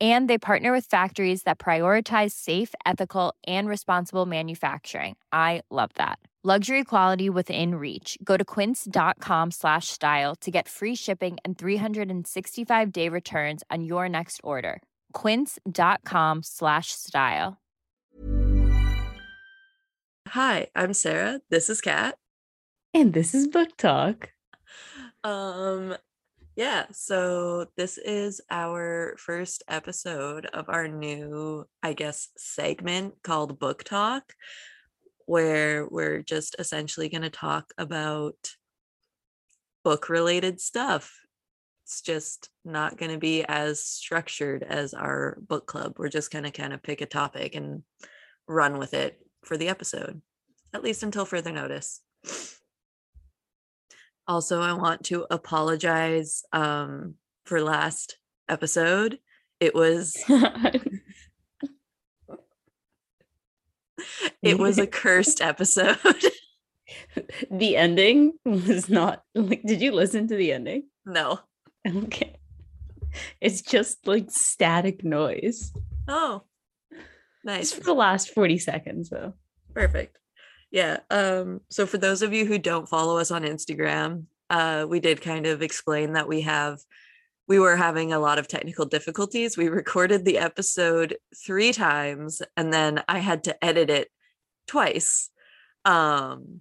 And they partner with factories that prioritize safe, ethical, and responsible manufacturing. I love that. Luxury quality within reach. Go to quince.com slash style to get free shipping and 365 day returns on your next order. Quince.com slash style. Hi, I'm Sarah. This is Kat. And this is Book Talk. Um yeah, so this is our first episode of our new, I guess, segment called Book Talk, where we're just essentially going to talk about book related stuff. It's just not going to be as structured as our book club. We're just going to kind of pick a topic and run with it for the episode, at least until further notice. Also, I want to apologize um, for last episode. It was it was a cursed episode. the ending was not like did you listen to the ending? no. Okay. It's just like static noise. Oh. Just Nice. for the last 40 seconds though. Perfect. Yeah. Um, so for those of you who don't follow us on Instagram, uh, we did kind of explain that we have we were having a lot of technical difficulties. We recorded the episode three times and then I had to edit it twice. Um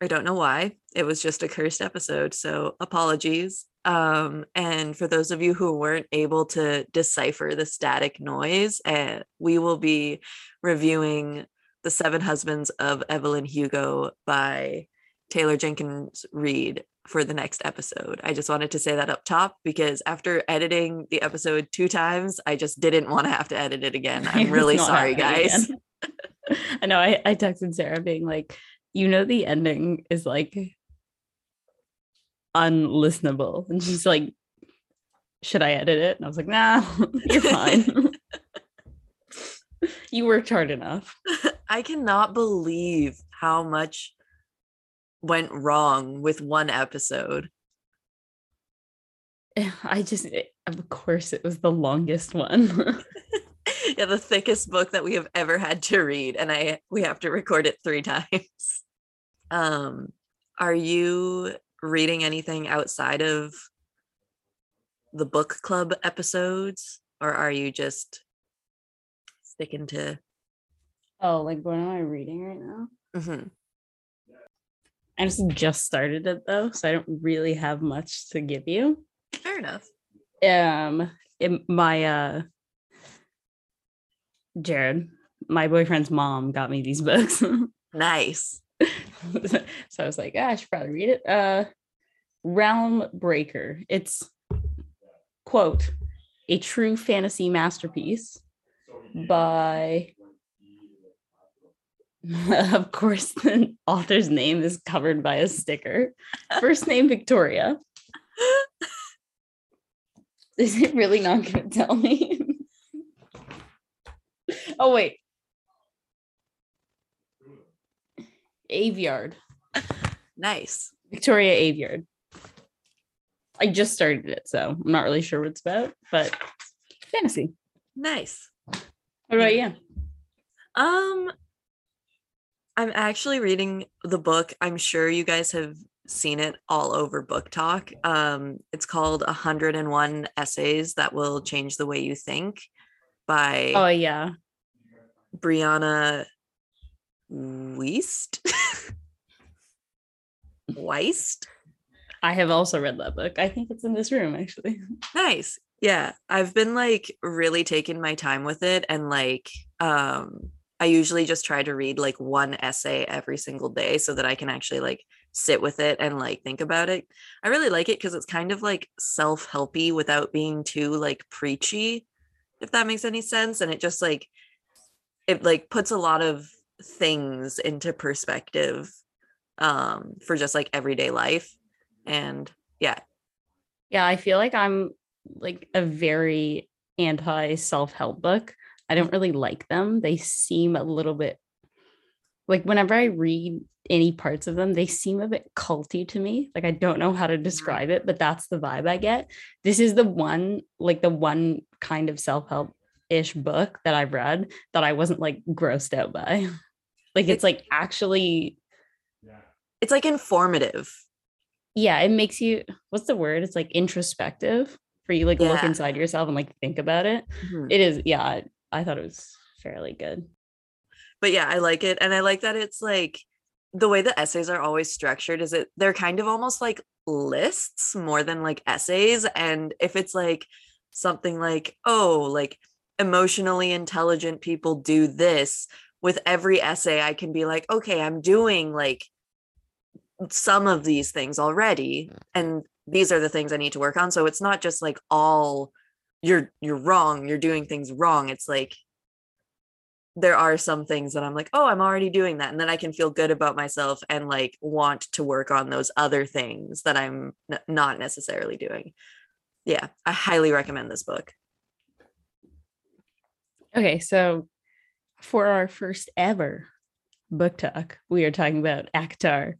I don't know why. It was just a cursed episode. So apologies. Um, and for those of you who weren't able to decipher the static noise, uh, we will be reviewing The Seven Husbands of Evelyn Hugo by Taylor Jenkins Reid for the next episode. I just wanted to say that up top because after editing the episode two times, I just didn't want to have to edit it again. I'm really sorry, guys. I know I, I texted Sarah being like, you know, the ending is like unlistenable. And she's like, should I edit it? And I was like, nah, you're fine. you worked hard enough. I cannot believe how much went wrong with one episode. I just, of course, it was the longest one. yeah, the thickest book that we have ever had to read, and I we have to record it three times. Um, are you reading anything outside of the book club episodes, or are you just sticking to? Oh, like what am I reading right now? Mhm. I just just started it though, so I don't really have much to give you. Fair enough. um it- my uh jared my boyfriend's mom got me these books Nice. so i was like ah, i should probably read it uh realm breaker it's quote a true fantasy masterpiece by of course the author's name is covered by a sticker. First name victoria. Is it really not going to tell me? Oh wait. Aveyard Nice. victoria aveyard i just started it so i'm not really sure what it's about but fantasy. Nice. what about you? Um, I'm actually reading the book. I'm sure you guys have seen it all over BookTok. Um, it's called 101 Essays That Will Change the Way You Think by oh yeah Brianna Wiest. Wiest. I have also read that book. I think it's in this room actually. Nice. Yeah, I've been like really taking my time with it and like um I usually just try to read like one essay every single day so that I can actually like sit with it and like think about it. I really like it because it's kind of like self-helpy without being too like preachy, if that makes any sense. And it just like it like puts a lot of things into perspective um for just like everyday life. And yeah, Yeah, I feel like I'm like a very anti self-help book. I don't really like them. They seem a little bit like whenever I read any parts of them, they seem a bit culty to me. Like I don't know how to describe it, but that's the vibe I get. This is the one, like the one kind of self-help ish book that I've read that I wasn't like grossed out by. Like it's like actually, it's like informative. yeah, it makes you what's the word? It's like introspective for you like look inside yourself and like think about it. Mhm. It is, yeah. I, thought it was fairly good. but yeah i like it and i like that it's like the way the essays are always structured is it they're kind of almost like lists more than like essays and if it's like something like oh like emotionally intelligent people do this with every essay i can be like okay i'm doing like some of these things already mm. and these are the things i need to work on so it's not just like all you're you're wrong you're doing things wrong it's like there are some things that I'm like, oh, I'm already doing that. And then I can feel good about myself and like want to work on those other things that I'm n- not necessarily doing. Yeah, I highly recommend this book. Okay, so for our first ever book talk, we are talking about ACOTAR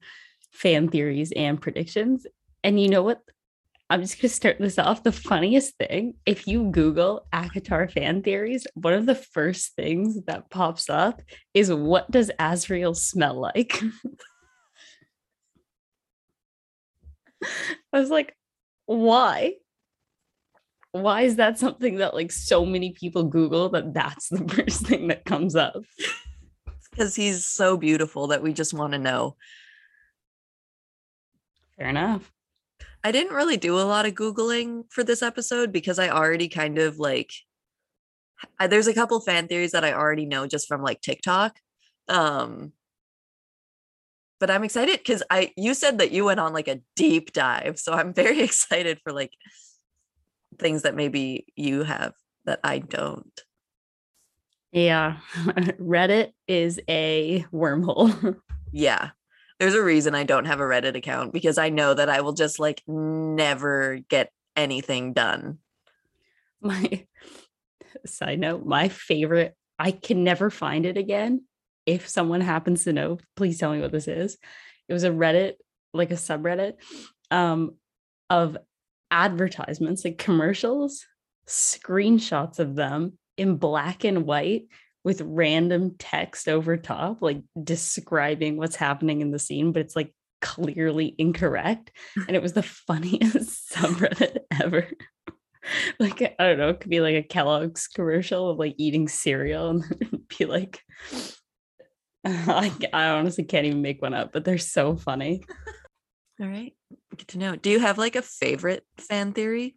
fan theories and predictions. And you know what? I'm just going to start this off. The funniest thing, if you Google ACOTAR fan theories, one of the first things that pops up is what does Azriel smell like? I was like, why? Why is that something that like so many people Google that that's the first thing that comes up? Because he's so beautiful that we just want to know. Fair enough. I didn't really do a lot of Googling for this episode because I already kind of like I, there's a couple fan theories that I already know just from like TikTok. Um but I'm excited because I you said that you went on like a deep dive. So I'm very excited for like things that maybe you have that I don't. Yeah. Reddit is a wormhole. Yeah. There's a reason I don't have a Reddit account because I know that I will just like never get anything done. my side note, my favorite, I can never find it again. If someone happens to know, please tell me what this is. It was a Reddit, like a subreddit, um, of advertisements, like commercials, screenshots of them in black and white with random text over top, like describing what's happening in the scene, but it's like clearly incorrect. And it was the funniest subreddit ever. like I don't know, it could be like a Kellogg's commercial of like eating cereal and be like I, I honestly can't even make one up, but they're so funny. All right. Good to know. Do you have like a favorite fan theory?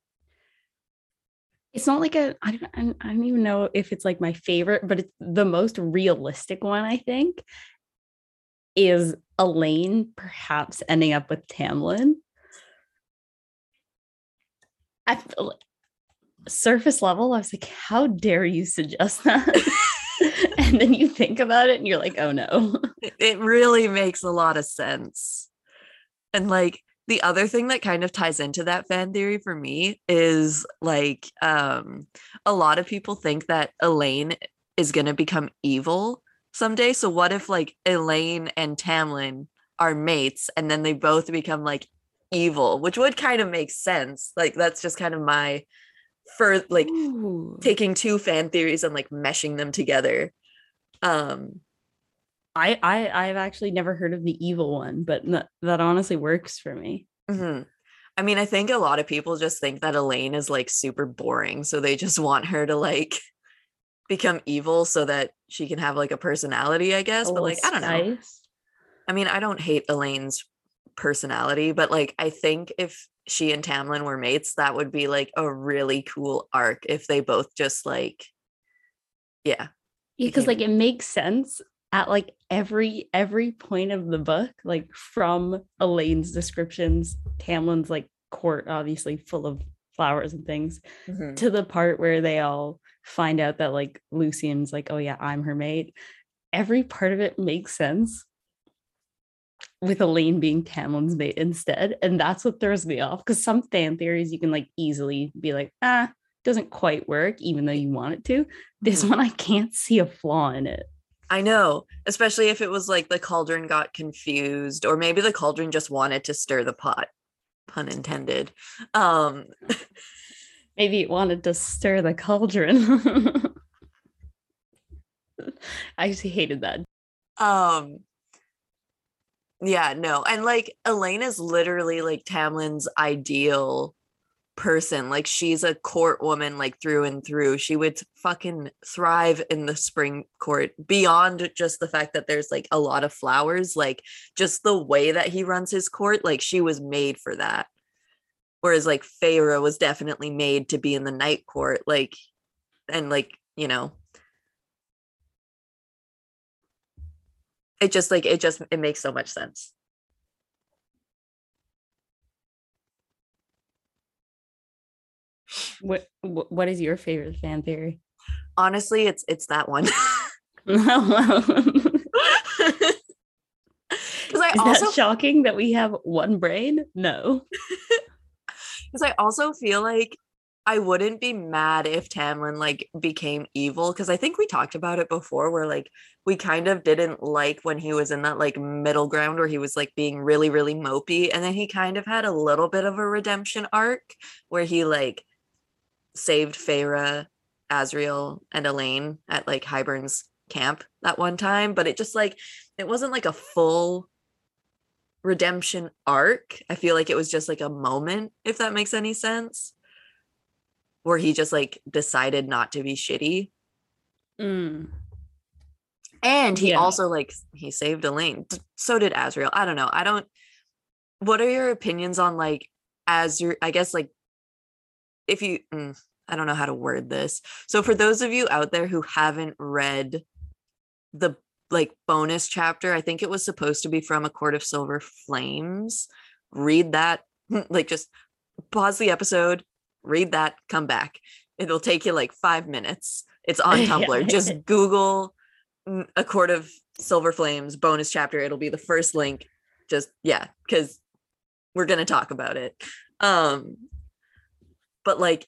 It's not like a I don't I don't- even know if it's like my favorite, but it's the most realistic one I think is Elain perhaps ending up with Tamlin. I feel surface level, I was like, how dare you suggest that? and then you think about it and you're like, oh no. It really makes a lot of sense. And like the other thing that kind of ties into that fan theory for me is like um a lot of people think that Elain is going to become evil someday. So what if like Elain and Tamlin are mates and then they both become like evil, which would kind of make sense. Like that's just kind of my for like Ooh. taking two fan theories and like meshing them together. Um I, I I've actually never heard of the evil one, but n- that honestly works for me. mhm. I mean, I think a lot of people just think that Elain is like super boring, so they just want her to like become evil so that she can have like a personality, I guess. A But like, I don't know. spice. I mean, I don't hate Elain's personality, but like I think if she and Tamlin were mates, that would be like a really cool arc if they both just like yeah. Yeah, because like it makes sense at like every every point of the book, like from Elain's descriptions, Tamlin's like court obviously full of flowers and things, Mhm. to the part where they all find out that like Lucien's like, oh yeah, I'm her mate. Every part of it makes sense with Elain being Tamlin's mate instead. And that's what throws me off. Because some fan theories you can like easily be like, ah, doesn't quite work, even though you want it to. This Mhm. one I can't see a flaw in it. I know, especially if it was like the cauldron got confused, or maybe the cauldron just wanted to stir the pot, pun intended. Um, Maybe it wanted to stir the cauldron. I just hated that. um, yeah, no, and like Elain is literally like Tamlin's ideal person. Like she's a court woman, like through and through. She would fucking thrive in the spring court beyond just the fact that there's like a lot of flowers, like just the way that he runs his court, like she was made for that. Whereas like Feyre was definitely made to be in the night court, like and like, you know. It just like it just it makes so much sense. What what is your favorite fan theory? Honestly, it's it's that one. is Because I that also shocking that we have one brain? No. because I also feel like I wouldn't be mad if Tamlin like became evil because I think we talked about it before where like we kind of didn't like when he was in that like middle ground where he was like being really really mopey and then he kind of had a little bit of a redemption arc where he like saved Feyre, Azriel and Elain at like Hybern's camp that one time but it just like it wasn't like a full redemption arc. I feel like it was just like a moment, if that makes any sense, where he just like decided not to be shitty. Mm. And he Yeah. also like he saved Elain. So did Azriel. I don't know. I don't. What are your opinions on like Azriel? I guess like if you. mm, I don't know how to word this. So for those of you out there who haven't read the like bonus chapter, I think it was supposed to be from A Court of Silver Flames. Read that. Like just pause the episode, read that, come back. It'll take you like five minutes. It's on. Tumblr. Just Google A Court of Silver Flames bonus chapter. It'll be the first link. Just yeah, because we're gonna talk about it. Um, but like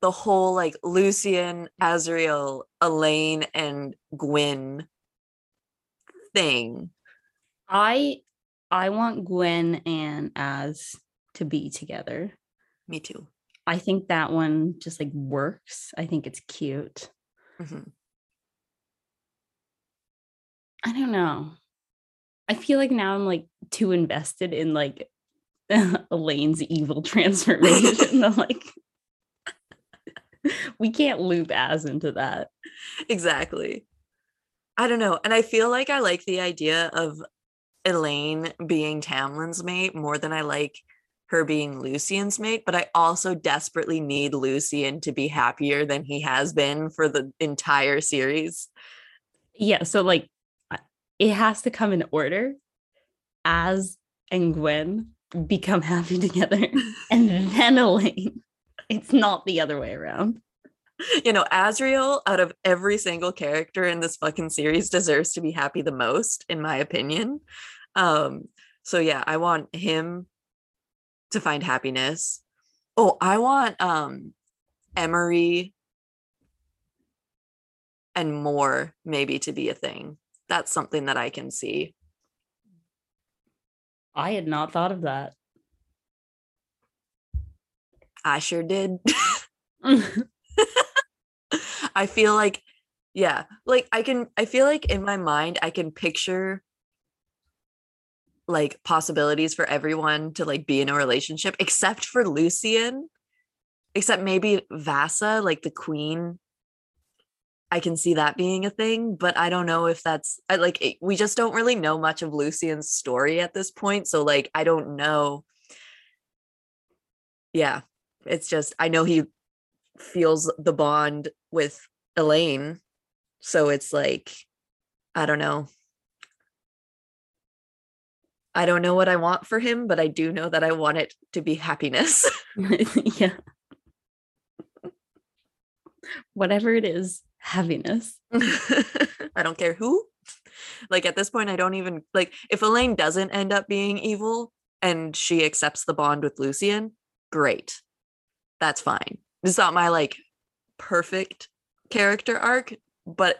the whole like Lucien, Azriel, Elain, and Gwyn thing. I I want Gwyn and Az to be together. Me too. I think that one just like works. I think it's cute. Mhm. I don't know. I feel like now I'm like too invested in like Elain's evil transformation. I'm like, we can't loop Az into that. Exactly. I don't know. And I feel like I like the idea of Elain being Tamlin's mate more than I like her being Lucien's mate, but I also desperately need Lucien to be happier than he has been for the entire series. Yeah, so like it has to come in order. Az and Gwyn become happy together, and then Elain. It's not the other way around. You know, Azriel, out of every single character in this fucking series, deserves to be happy the most, in my opinion. Um, so yeah, I want him to find happiness. Oh, I want um Emerie and Mor maybe to be a thing. That's something that I can see. I had not thought of that. I sure did. I feel like, yeah, like I can, I feel like in my mind, I can picture like possibilities for everyone to like be in a relationship, except for Lucien, except maybe Vassa, like the queen. I can see that being a thing, but I don't know if that's I like it, we just don't really know much of Lucien's story at this point. So like I don't know. Yeah. It's just I know he feels the bond with Elain. So it's like I don't know. I don't know what I want for him, but I do know that I want it to be happiness. yeah. Whatever it is, happiness. I don't care who. Like at this point, I don't even like if Elain doesn't end up being evil and she accepts the bond with Lucien, great. That's fine. It's not my like perfect character arc, but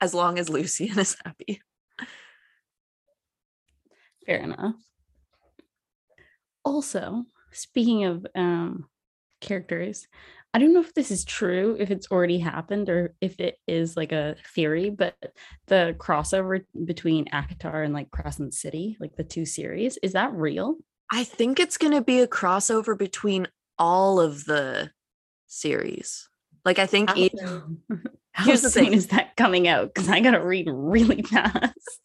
as long as Lucien is happy. Fair enough. Also, speaking of um characters, I don't know if this is true, if it's already happened, or if it is like a theory, but the crossover between ACOTAR and like Crescent City, like the two series, is that real? I think it's going to be a crossover between all of the series. Like I think How, each, how soon thing. is that coming out? Because I gotta read really fast.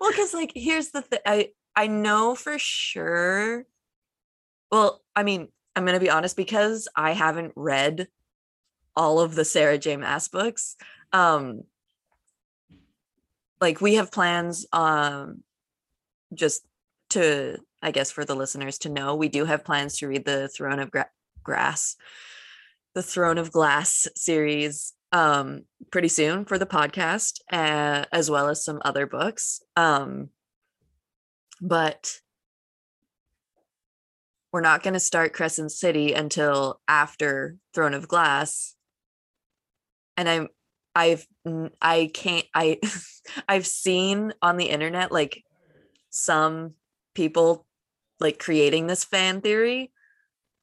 well, because like here's the thing. I I know for sure. Well, I mean, I'm gonna be honest because I haven't read all of the Sarah J. Maas books. Um, like we have plans. Um, just to I guess for the listeners to know, we do have plans to read the Throne of Gra- Grass, the Throne of Glass series um pretty soon for the podcast uh, as well as some other books um but we're not going to start crescent city until after throne of glass. And i'm i've i can't i i've seen on the internet like some people like creating this fan theory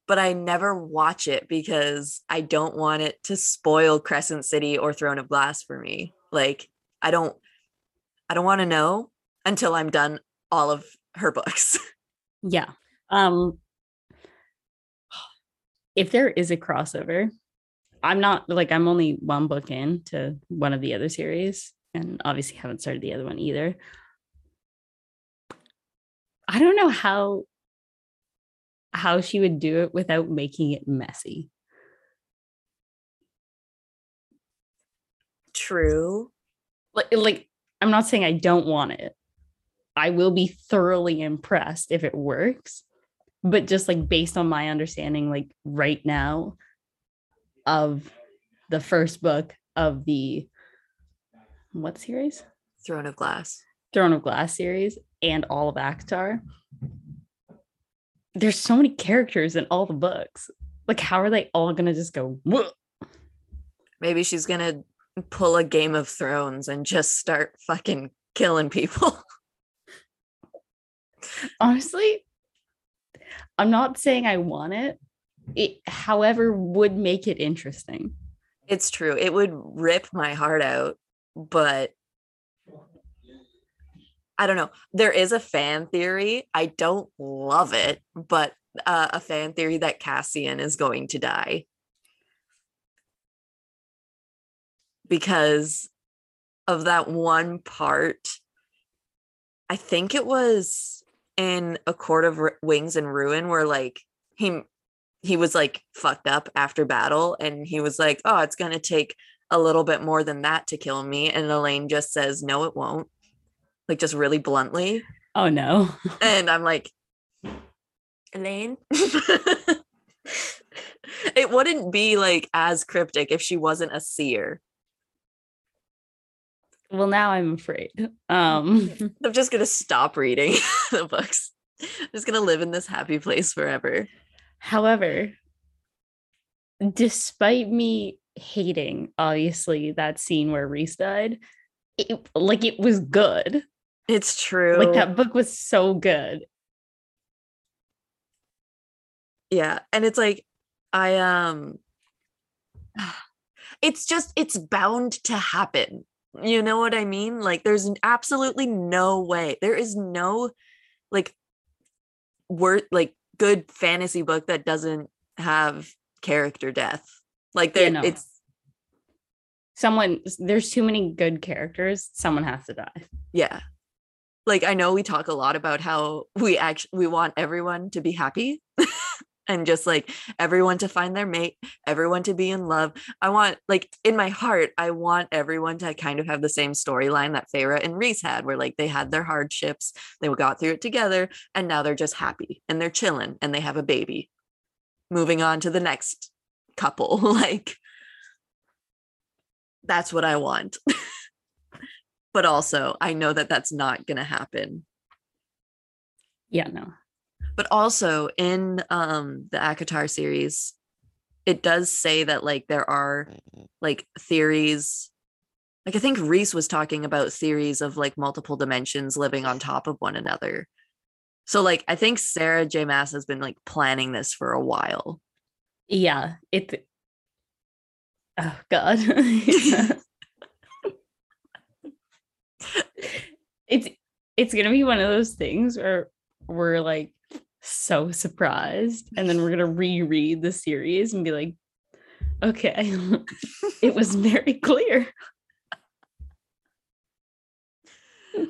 but I never watch it because I don't want it to spoil Crescent City or Throne of Glass for me. Like I don't I don't want to know until I'm done all of her books. Yeah. Um if there is a crossover, I'm not like I'm only one book in to one of the other series and obviously haven't started the other one either. I don't know how how she would do it without making it messy. True. Like like I'm not saying I don't want it. I will be thoroughly impressed if it works. But just like based on my understanding, like right now of the first book of the what series? Throne of Glass. Throne of Glass series and all of ACOTAR. There's so many characters in all the books. Like, how are they all gonna just go? "Whoa." Maybe she's to pull a Game of Thrones and just start fucking killing people. Honestly, I'm not saying I want it. It, however, would make it interesting. it's true. It would rip my heart out, but I don't know. There is a fan theory. I don't love it, but uh, a fan theory that Cassian is going to die because of that one part. I think it was in a court of Ru- wings and ruin where like he he was like fucked up after battle and he was like, "Oh, it's going to take a little bit more than that to kill me." And Elain just says, "No, it won't." Like just really bluntly. Oh no. And I'm like, Elain? it wouldn't be like as cryptic if she wasn't a seer. Well, now I'm afraid. Um I'm just gonna stop reading the books. I'm just gonna live in this happy place forever. However, despite me hating obviously that scene where Rhys died, it, like it was good. It's true. Like that book was so good. yeah and it's like i um it's just it's bound to happen you know what i mean like there's absolutely no way there is no like word like good fantasy book that doesn't have character death like Yeah, there no. it's Someone there's too many good characters. Someone has to die. Yeah. Like I know we talk a lot about how we actually we want everyone to be happy and just like everyone to find their mate, everyone to be in love. I want like in my heart, I want everyone to kind of have the same storyline that Feyre and Rhys had, where like they had their hardships, they got through it together, and now they're just happy and they're chilling and they have a baby. Moving on to the next couple. like that's what I want. but also, I know that that's not going to happen. Yeah, no. But also in um the ACOTAR series, it does say that like there are like theories like I think Rhys was talking about theories of like multiple dimensions living on top of one another. So like I think Sarah J. Maas has been like planning this for a while. Yeah, it Oh god. it's it's gonna be one of those things where we're like so surprised and then we're gonna reread the series and be like okay it was very clear.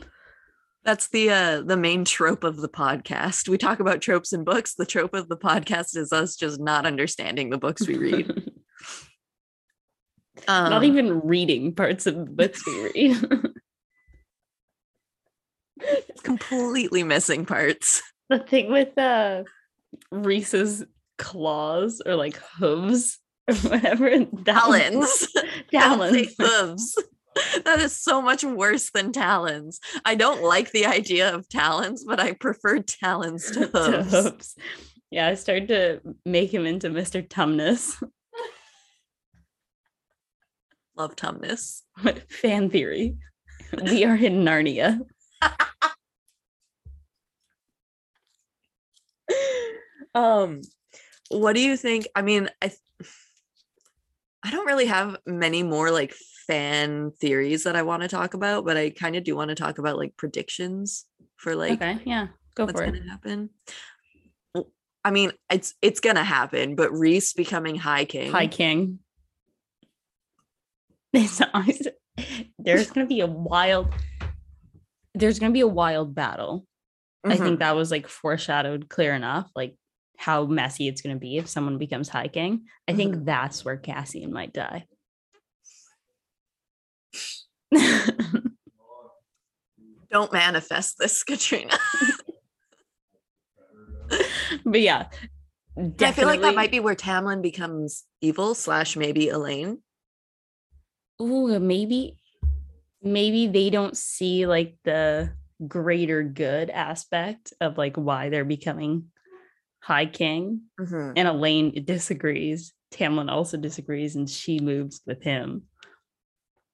That's the uh the main trope of the podcast. We talk about tropes in books. The trope of the podcast is us just not understanding the books we read. Um, not even reading parts of the books we read it's completely missing parts the thing with uh Rhys's claws or like hooves or whatever. Talons. Talons. hooves. That is so much worse than talons. I don't like the idea of talons, but I prefer talons to hooves. to hooves. Yeah, I started to make him into Mr. Tumnus. Love Tumnus. Fan theory. We are in Narnia. Um what do you think? I mean i i don't really have many more like fan theories that i want to talk about but i kind of do want to talk about like predictions for like okay yeah go what's for gonna it happen i mean it's it's gonna happen but Rhys becoming high king. High king. There's gonna be a wild there's gonna be a wild battle. Mm-hmm. i think mm-hmm. that was like foreshadowed clear enough like how messy it's going to be if someone becomes high king. I think mm-hmm. that's where Cassian might die. Don't manifest this, Katrina. but yeah, definitely. I feel like that might be where Tamlin becomes evil slash maybe Elain. Oh, maybe, maybe they don't see like the greater good aspect of like why they're becoming High King, mm-hmm. and Elain disagrees. Tamlin also disagrees, and she moves with him.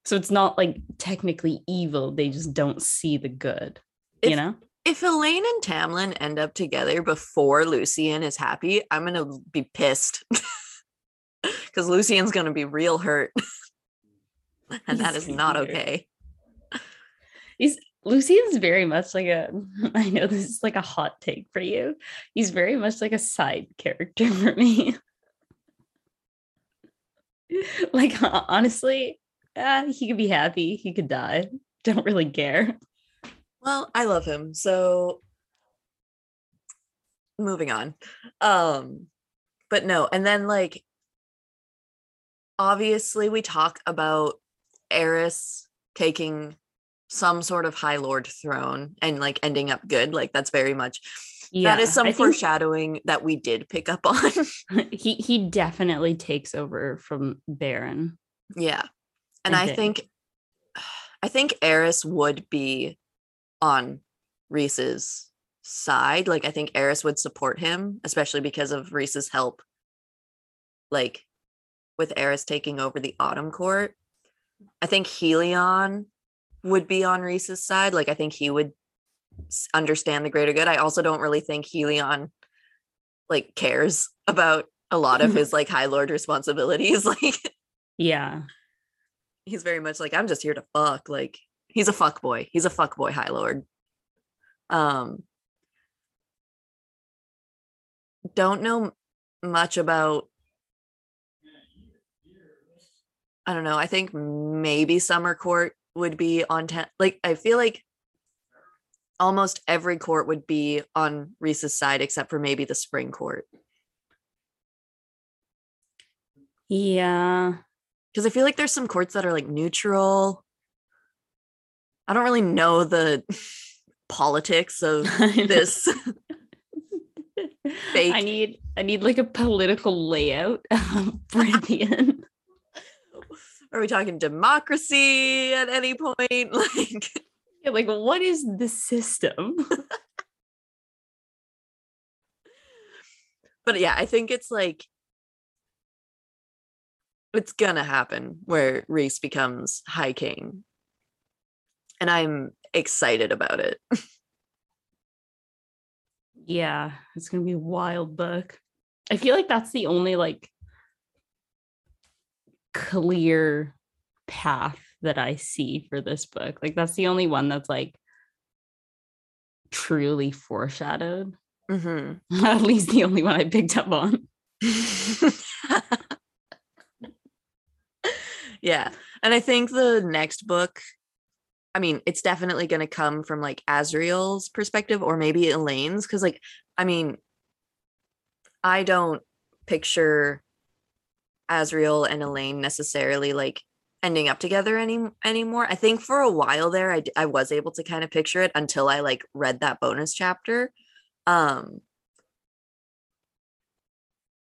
So it's not like technically evil; they just don't see the good. If, you know, if Elain and Tamlin end up together before Lucien is happy, I'm gonna be pissed because Lucien's gonna be real hurt, and that is not okay. He's Lucien's very much like a I know this is like a hot take for you. He's very much like a side character for me. like honestly, uh, he could be happy, he could die. Don't really care. Well, I love him. So moving on. Um but no, and then like obviously we talk about Eris taking some sort of high lord throne and like ending up good like that's very much yeah, that is some I foreshadowing think, that we did pick up on he he definitely takes over from Beron yeah and i, I think. think i think eris would be on rhys's side like i think eris would support him especially because of rhys's help like with eris taking over the autumn court i think helion would be on Rhys's side. Like I think he would understand the greater good. I also don't really think Helion like cares about a lot of his like high lord responsibilities. Like yeah. He's very much like I'm just here to fuck. Like he's a fuck boy. He's a fuck boy high lord. Um don't know much about I don't know. I think maybe summer court would be on ten. Like I feel like almost every court would be on Rhys's side except for maybe the spring court. Yeah. Because I feel like there's some courts that are like neutral. I don't really know the politics of this. I need I need like a political layout for the end. Are we talking democracy at any point? Like Yeah, like what is the system? but yeah, I think it's like it's gonna happen where Rhys becomes High King. And I'm excited about it. yeah, it's gonna be a wild book. I feel like that's the only like clear path that I see for this book. Like that's the only one that's like truly foreshadowed. Mhm. At least the only one I picked up on. yeah. And I think the next book, I mean, it's definitely going to come from like Azriel's perspective or maybe Elain's. Cause, like, I mean, I don't picture Azriel and Elain necessarily like ending up together any anymore. I think for a while there I I was able to kind of picture it until I like read that bonus chapter. Um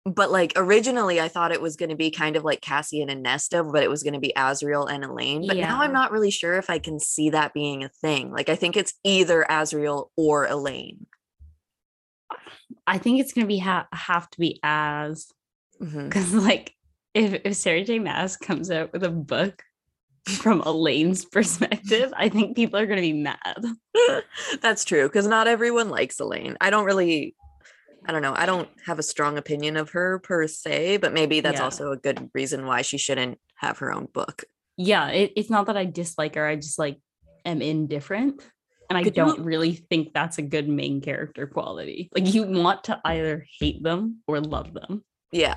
but like originally I thought it was going to be kind of like Cassian and Nesta, but it was going to be Azriel and Elain. But now I'm not really sure if I can see that being a thing. Like I think it's either Azriel or Elain. I think it's gonna be ha- have to be Az because like if if Sarah J. Maas comes out with a book from Elain's perspective, I think people are gonna be mad. That's true because not everyone likes Elain. I don't really, I don't know. I don't have a strong opinion of her per se, but maybe that's Yeah. also a good reason why she shouldn't have her own book. Yeah, it, it's not that I dislike her. I just like am indifferent. And I Could don't really think that's a good main character quality. Like you want to either hate them or love them. Yeah.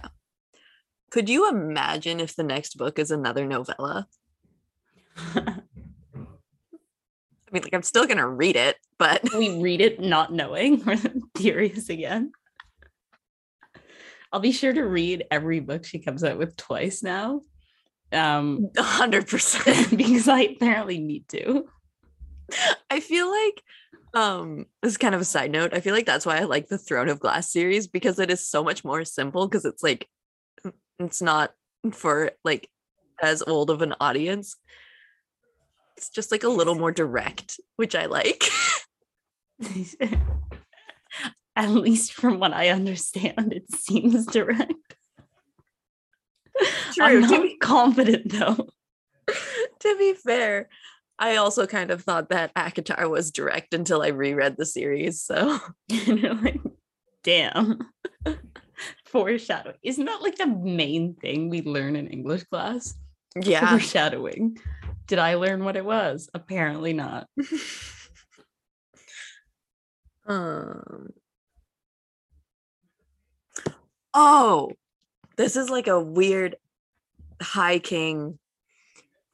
Could you imagine if the next book is another novella? I mean, like, I'm still going to read it, but we read it not knowing we're curious again. I'll be sure to read every book she comes out with twice now. Um 100%. because I apparently need to. I feel like um this is kind of a side note. I feel like that's why I like the Throne of Glass series because it is so much more simple because it's like it's not for like as old of an audience. It's just like a little more direct, which I like. At least from what I understand, it seems direct. I'm True. To be, confident though. to be fair, I also kind of thought that ACOTAR was direct until I reread the series. So damn. Foreshadowing. Isn't that like the main thing we learn in English class? yeah. Foreshadowing. Did I learn what it was? Apparently not. um oh this is like a weird high king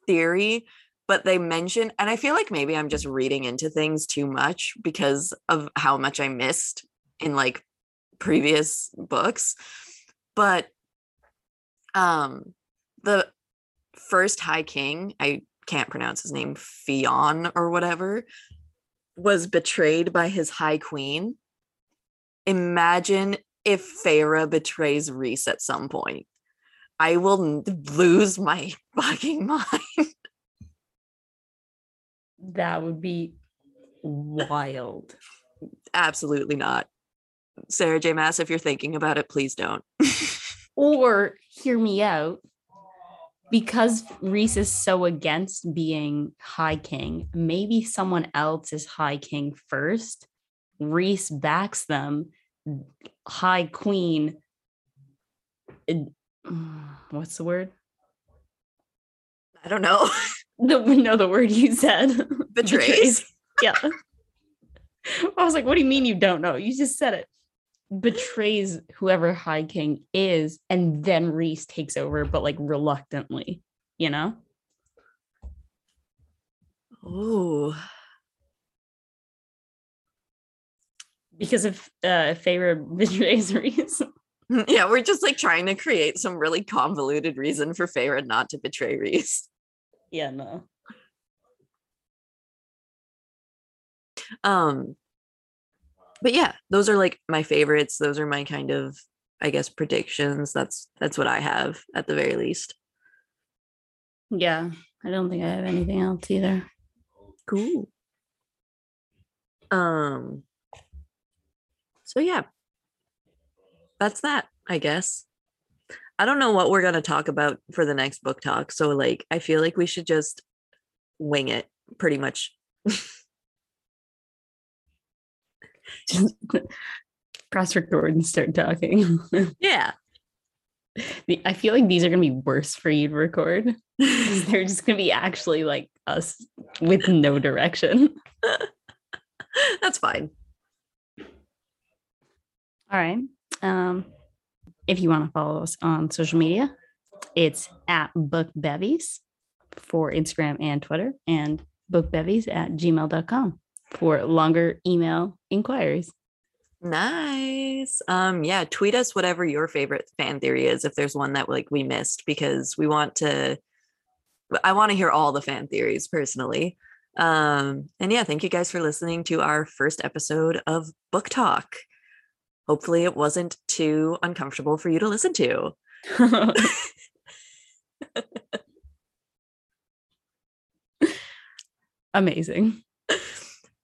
theory but they mention and i feel like maybe i'm just reading into things too much because of how much i missed in like previous books but um the first high king i can't pronounce his name Fion or whatever was betrayed by his high queen. Imagine if Feyre betrays Rhys at some point. I will lose my fucking mind. That would be wild. Absolutely not. Sarah J. Maas, if you're thinking about it, please don't. Or hear me out. Because Rhys is so against being High King, maybe someone else is High King first. Rhys backs them. High Queen. What's the word? I don't know. The no, the word you said. Betrays. Yeah. I was like, what do you mean you don't know? You just said it. Betrays whoever High King is, and then Rhys takes over, but like reluctantly. you know? Ooh. Because if uh favorite betrays Rhys. Yeah, we're just like trying to create some really convoluted reason for Feyre not to betray Rhys. Yeah, no. Um but yeah, those are like my favorites. Those are my kind of I guess predictions. That's that's what I have at the very least. Yeah. I don't think I have anything else either. Cool. Um so yeah. That's that, I guess. I don't know what we're going to talk about for the next book talk, so like I feel like we should just wing it pretty much. Just press record and start talking. yeah. I feel like these are gonna be worse for you to record. They're just gonna be actually like us with no direction. That's fine. All right. Um, if you want to follow us on social media, it's at Book Bevies for Instagram and Twitter, and bookbevies at gmail.com for longer email inquiries. Nice. Um yeah, tweet us whatever your favorite fan theory is if there's one that like we missed because we want to I want to hear all the fan theories personally. Um and yeah, thank you guys for listening to our first episode of Book Talk. Hopefully it wasn't too uncomfortable for you to listen to. Amazing.